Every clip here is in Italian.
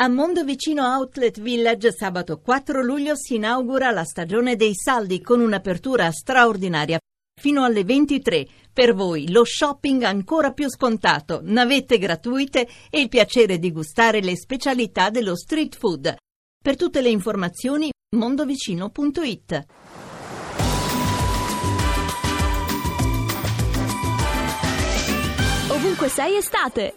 A Mondovicino Outlet Village sabato 4 luglio si inaugura la stagione dei saldi con un'apertura straordinaria fino alle 23. Per voi lo shopping ancora più scontato, navette gratuite e il piacere di gustare le specialità dello street food. Per tutte le informazioni mondovicino.it. Ovunque sei estate.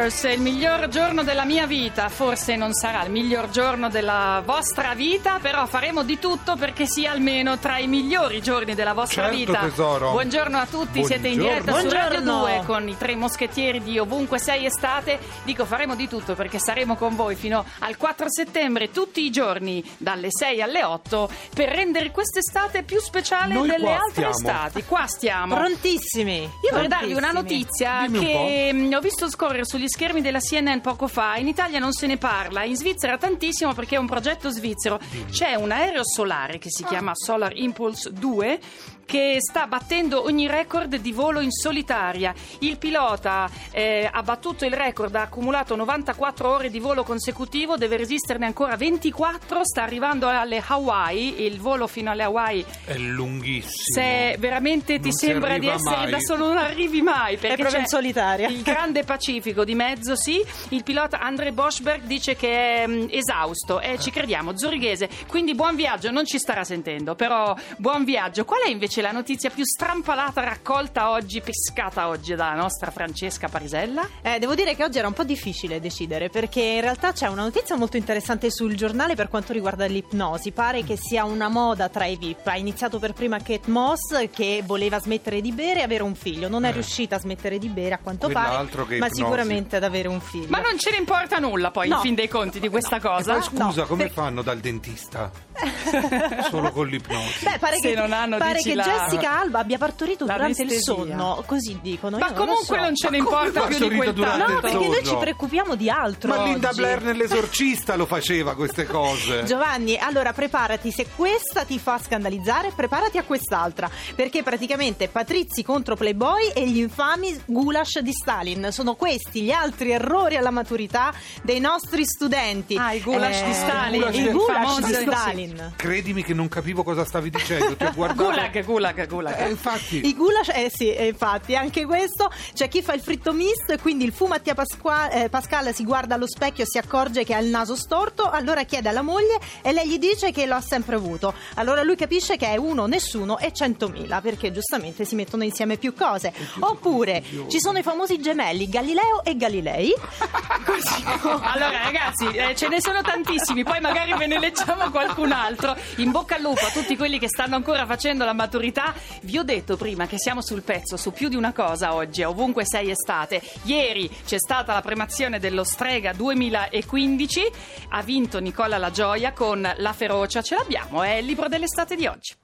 Authors, il miglior giorno della mia vita, forse non sarà il miglior giorno della vostra vita, però faremo di tutto perché sia almeno tra i migliori giorni della vostra Certo, vita. tesoro. Buongiorno a tutti, siete in diretta Buongiorno. su Radio 2 con i tre moschettieri di Ovunque Sei Estate. Dico faremo di tutto perché saremo con voi fino al 4 settembre tutti i giorni dalle 6 alle 8 per rendere quest'estate più speciale Noi delle altre stiamo. estati. Qua stiamo. Prontissimi. Io vorrei darvi una notizia Dimmi un che mm, ho visto scorrere sugli schermi della CNN poco fa. In Italia non se ne parla, in Svizzera tantissimo perché è un progetto svizzero. C'è un aereo solare che si chiama Solar Impulse 2 che sta battendo ogni record di volo in solitaria. Il pilota eh, ha battuto il record, ha accumulato 94 ore di volo consecutivo, deve resisterne ancora 24, sta arrivando alle Hawaii, il volo fino alle Hawaii È lunghissimo. se veramente ti Non sembra di essere mai. da solo non arrivi mai perché proprio c'è in solitaria. il grande Pacifico di mezzo sì il pilota André Boschberg dice che è mm, esausto e ci crediamo zurighese quindi buon viaggio non ci starà sentendo però buon viaggio qual è invece la notizia più strampalata raccolta oggi pescata oggi dalla nostra Francesca Parisella Eh, devo dire che oggi era un po' difficile decidere perché in realtà c'è una notizia molto interessante sul giornale per quanto riguarda l'ipnosi. Pare che sia una moda tra i VIP. Ha iniziato per prima Kate Moss che voleva smettere di bere e avere un figlio. Non è Eh. riuscita a smettere di bere a quanto Quell'altro pare, ma ipnosi. sicuramente ad avere un figlio. ma non ce ne importa nulla poi No. in fin dei conti di questa cosa Poi scusa, No, come per- fanno dal dentista? Solo con l'ipnosi. Beh, pare Se che, non hanno, pare che la- Jessica Alba abbia partorito durante il sonno, così dicono. Ma io non comunque so. non ce ne importa più di quel tanto. No, perché noi ci preoccupiamo di altro. Ma Linda oggi. Blair nell'esorcista lo faceva queste cose. Giovanni, allora preparati, se questa ti fa scandalizzare, preparati a quest'altra, perché praticamente Patrizi contro Playboy e gli infami goulash di Stalin, sono questi gli altri errori alla maturità dei nostri studenti. Ah, i goulash di Stalin, I il goulash famoso- di. Stalin. Credimi che non capivo cosa stavi dicendo. Ti ho guardato. Gulag, gulag, gulag. Eh, infatti. I goulash, eh sì, eh, infatti, anche questo. C'è chi fa il fritto misto e quindi il fu Mattia Pasqua- eh, Pascal si guarda allo specchio e si accorge che ha il naso storto, allora chiede alla moglie e lei gli dice che lo ha sempre avuto. Allora lui capisce che è uno, nessuno e centomila, perché giustamente si mettono insieme più cose. Oppure ci sono i famosi gemelli Galileo e Galilei. Così Allora ragazzi, eh, ce ne sono tantissimi, poi magari ve ne leggiamo qualcun altro. In bocca al lupo a tutti quelli che stanno ancora facendo la maturità. Vi ho detto prima che siamo sul pezzo su più di una cosa oggi, ovunque sei estate. Ieri c'è stata la premazione dello Strega 2015, ha vinto Nicola La Gioia con La Ferocia, ce l'abbiamo, è il libro dell'estate di oggi.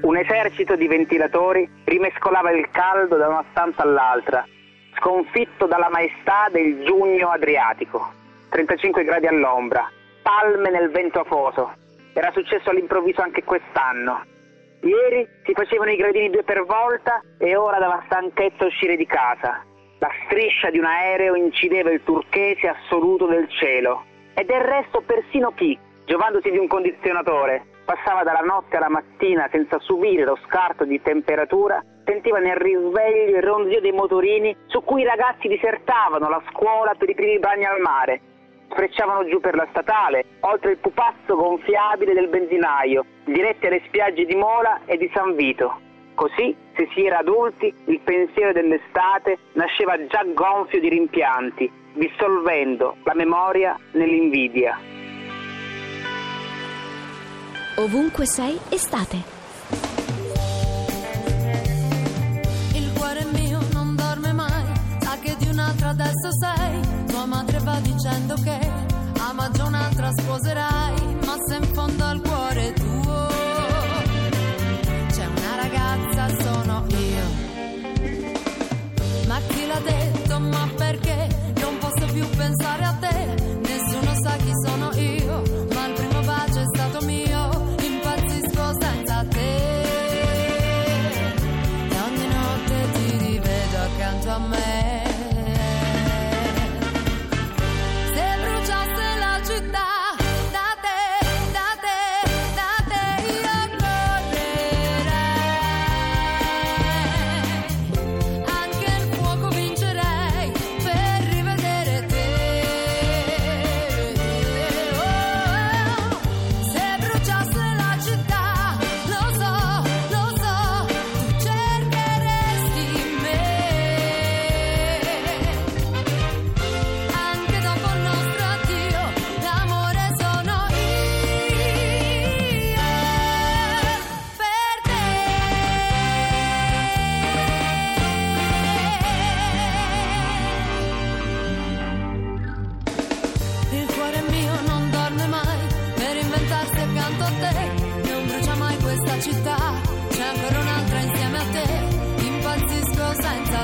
Un esercito di ventilatori rimescolava il caldo da una stanza all'altra, sconfitto dalla maestà del giugno adriatico. 35 gradi all'ombra, palme nel vento afoso. Era successo all'improvviso anche quest'anno. Ieri si facevano i gradini due per volta e ora dava stanchezza uscire di casa. La striscia di un aereo incideva il turchese assoluto del cielo. E del resto persino chi, giovandosi di un condizionatore, passava dalla notte alla mattina senza subire lo scarto di temperatura, sentiva nel risveglio il ronzio dei motorini su cui i ragazzi disertavano la scuola per i primi bagni al mare. Sfrecciavano giù per la statale, oltre il pupazzo gonfiabile del benzinaio, diretti alle spiagge di Mola e di San Vito. Così, se si era adulti, il pensiero dell'estate nasceva già gonfio di rimpianti, dissolvendo la memoria nell'invidia. Ovunque sei, estate. Il cuore mio non dorme mai, sa che di un'altra adesso sei. Tua madre va dicendo che sposerai, ma se in fondo al cuore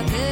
senza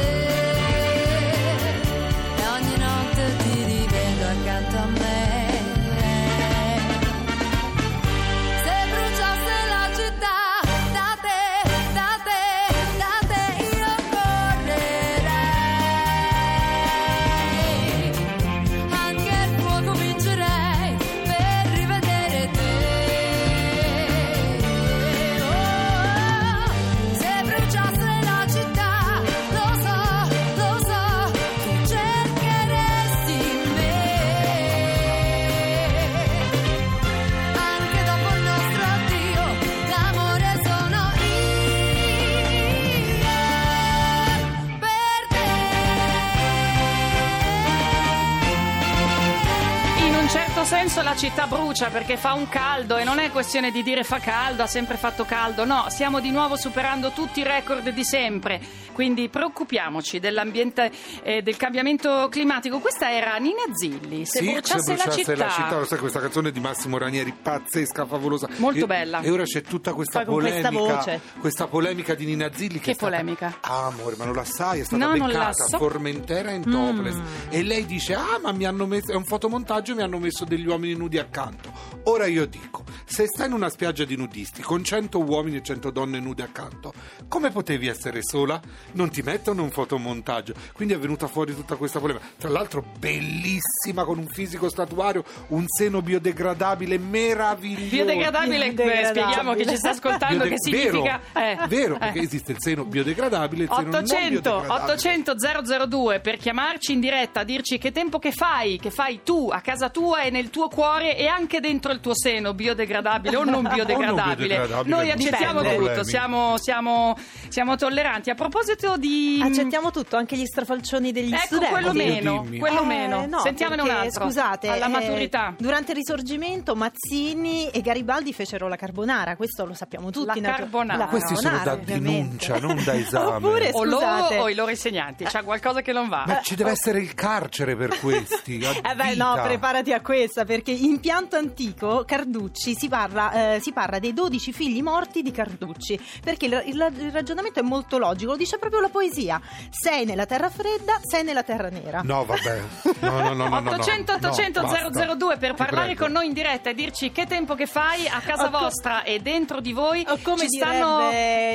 la città brucia perché fa un caldo e non è questione di dire fa caldo, ha sempre fatto caldo, no, stiamo di nuovo superando tutti i record di sempre, quindi preoccupiamoci dell'ambiente e del cambiamento climatico. Questa era Nina Zilli, se Sì, bruciasse, se bruciasse la città. lo sai, questa canzone di Massimo Ranieri, pazzesca, favolosa. Molto E- bella. E ora c'è tutta questa questa polemica, voce. questa polemica di Nina Zilli. Che, Che è stata- polemica? Ah, amore, ma non la sai, è stata No, la beccata so. Formentera in topless. E lei dice, ah, ma mi hanno messo, è un fotomontaggio, mi hanno messo degli uomini nudi accanto. Ora io dico, se stai in una spiaggia di nudisti con 100 uomini e 100 donne nude accanto, come potevi essere sola? Non ti mettono un fotomontaggio. Quindi è venuta fuori tutta questa polemica. Tra l'altro bellissima, con un fisico statuario, un seno biodegradabile meraviglioso. Biodegradabile, Biodegradabile. spieghiamo a chi ci sta ascoltando Biode- che significa... Vero, eh, vero eh. perché esiste il seno biodegradabile il seno non 800 biodegradabile. 800 002 per chiamarci in diretta a dirci che tempo che fai, che fai tu a casa tua e nel tuo cuore e anche dentro il tuo seno biodegradabile o non biodegradabile. biodegradabile, Noi accettiamo dipende. tutto, siamo, siamo, siamo tolleranti. A proposito di Accettiamo tutto, anche gli strafalcioni degli Ecco studenti. quello meno, dimmi. quello Eh, meno. no, Sentiamone un altro. Scusate, alla eh, maturità. durante il risorgimento Mazzini e Garibaldi fecero la carbonara, questo lo sappiamo tutti. La carbonara. la Questi sono carbonara, da ovviamente. denuncia, non da esame. Oppure, O loro o i loro insegnanti, c'è qualcosa che non va. Ma ci deve essere il carcere per questi. Eh beh, no, preparati a questa perché in pianto antico Carducci si parla, eh, si parla dei 12 figli morti di Carducci perché il, il- il ragionamento è molto logico, lo dice proprio la poesia: sei nella terra fredda, sei nella terra nera. No, vabbè. No, no, no, no, no, 800 no, 800 basta. 002 per parlare con noi in diretta e dirci che tempo che fai a casa O co- vostra e dentro di voi O come ci stanno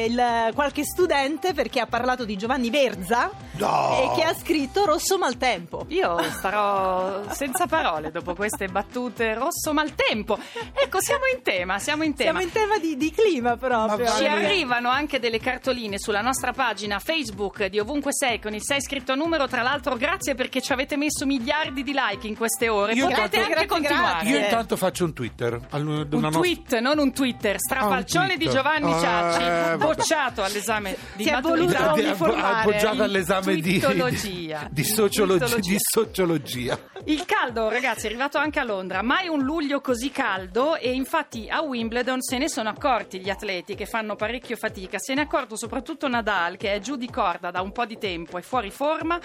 il- qualche studente perché ha parlato di Giovanni Verza No. e che ha scritto Rosso Maltempo. io starò senza parole dopo queste battute rosso maltempo. Ecco, siamo in tema, siamo in tema. Siamo in tema di, di clima proprio. Ci arrivano anche delle cartoline sulla nostra pagina Facebook di Ovunque Sei con il 6 scritto a numero. Tra l'altro, grazie perché ci avete messo miliardi di like in queste ore. Io Potete intanto- anche grazie, continuare. grazie. Io intanto faccio un Twitter. Un nostra- tweet, non un Twitter, strafalcione Ah, un di. Giovanni Eh, Ciacci, vabbè. bocciato all'esame di Si è maturità. voluto Di- di- uniformare. appoggiato all'esame di, di, sociologia, di sociologia. Il caldo, ragazzi, è arrivato anche a Londra. Mai un luglio così caldo e infatti a Wimbledon se ne sono accorti gli atleti che fanno parecchio fatica. Se ne è accorto soprattutto Nadal che è giù di corda da un po' di tempo, è fuori forma.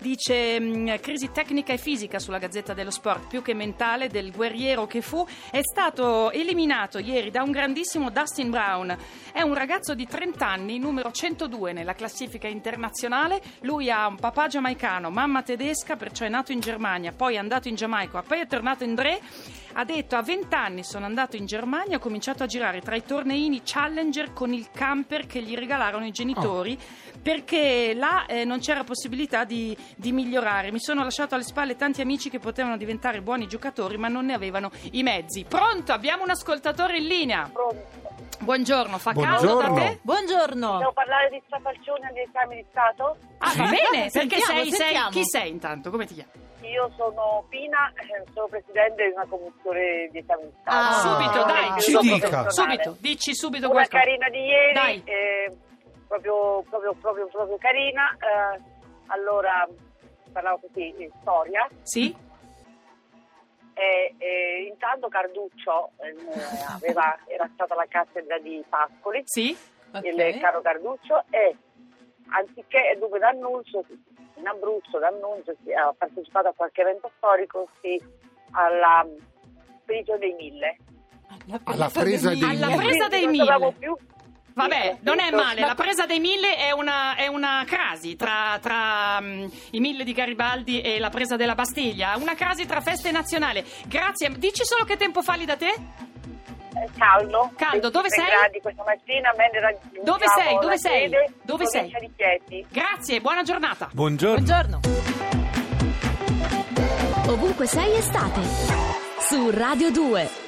Dice mh, crisi tecnica e fisica sulla Gazzetta dello Sport, più che mentale del guerriero che fu. È stato eliminato ieri da un grandissimo Dustin Brown. È un ragazzo di 30 anni, numero 102 nella classifica internazionale. Lui ha un papà giamaicano, mamma tedesca, perciò è nato in Germania, poi è andato in Giamaica, poi è tornato in Dre. Ha detto a 20 anni sono andato in Germania, ho cominciato a girare tra i torneini Challenger con il camper che gli regalarono i genitori perché là eh, non c'era possibilità di, di migliorare. Mi sono lasciato alle spalle tanti amici che potevano diventare buoni giocatori ma non ne avevano i mezzi. Pronto, abbiamo un ascoltatore in linea. Buongiorno, fa caldo da te? Buongiorno. Devo parlare di strafalcione agli esami di Stato? Ah, Sì. va bene, perché Sentiamo, sei, sei, sentiamo. chi sei intanto? Come ti chiami? Io sono Pina, eh, sono presidente di una commissione di Stato. Ah, subito, dai, Ci dica. Subito, dici subito Una qualcosa. carina di ieri, Dai. eh, proprio, proprio, proprio, proprio carina. eh, allora, parlavo così di storia. Sì? E, e intanto Carduccio eh, aveva- era stata alla cattedra di Pascoli, Sì? il caro Carduccio, e anziché, dunque d'annuncio, in Abruzzo d'annuncio si- ha partecipato a qualche evento storico, sì, alla spedizione dei mille. Alla presa dei Alla mille. presa dei Non mille. più. Vabbè, non è male, ma- la presa dei mille è una, è una crasi tra, tra, mm, i mille di Garibaldi e la presa della Bastiglia, una crasi tra feste nazionali. Grazie, dici solo che tempo fa lì da te? Caldo. Caldo, dove 23 sei? gradi questa mattina, raggiungiamo Dove sei? Dove sei? sede, Dove sei? di Chieti. Grazie, buona giornata. Buongiorno. Buongiorno. Ovunque sei estate. Su Radio 2.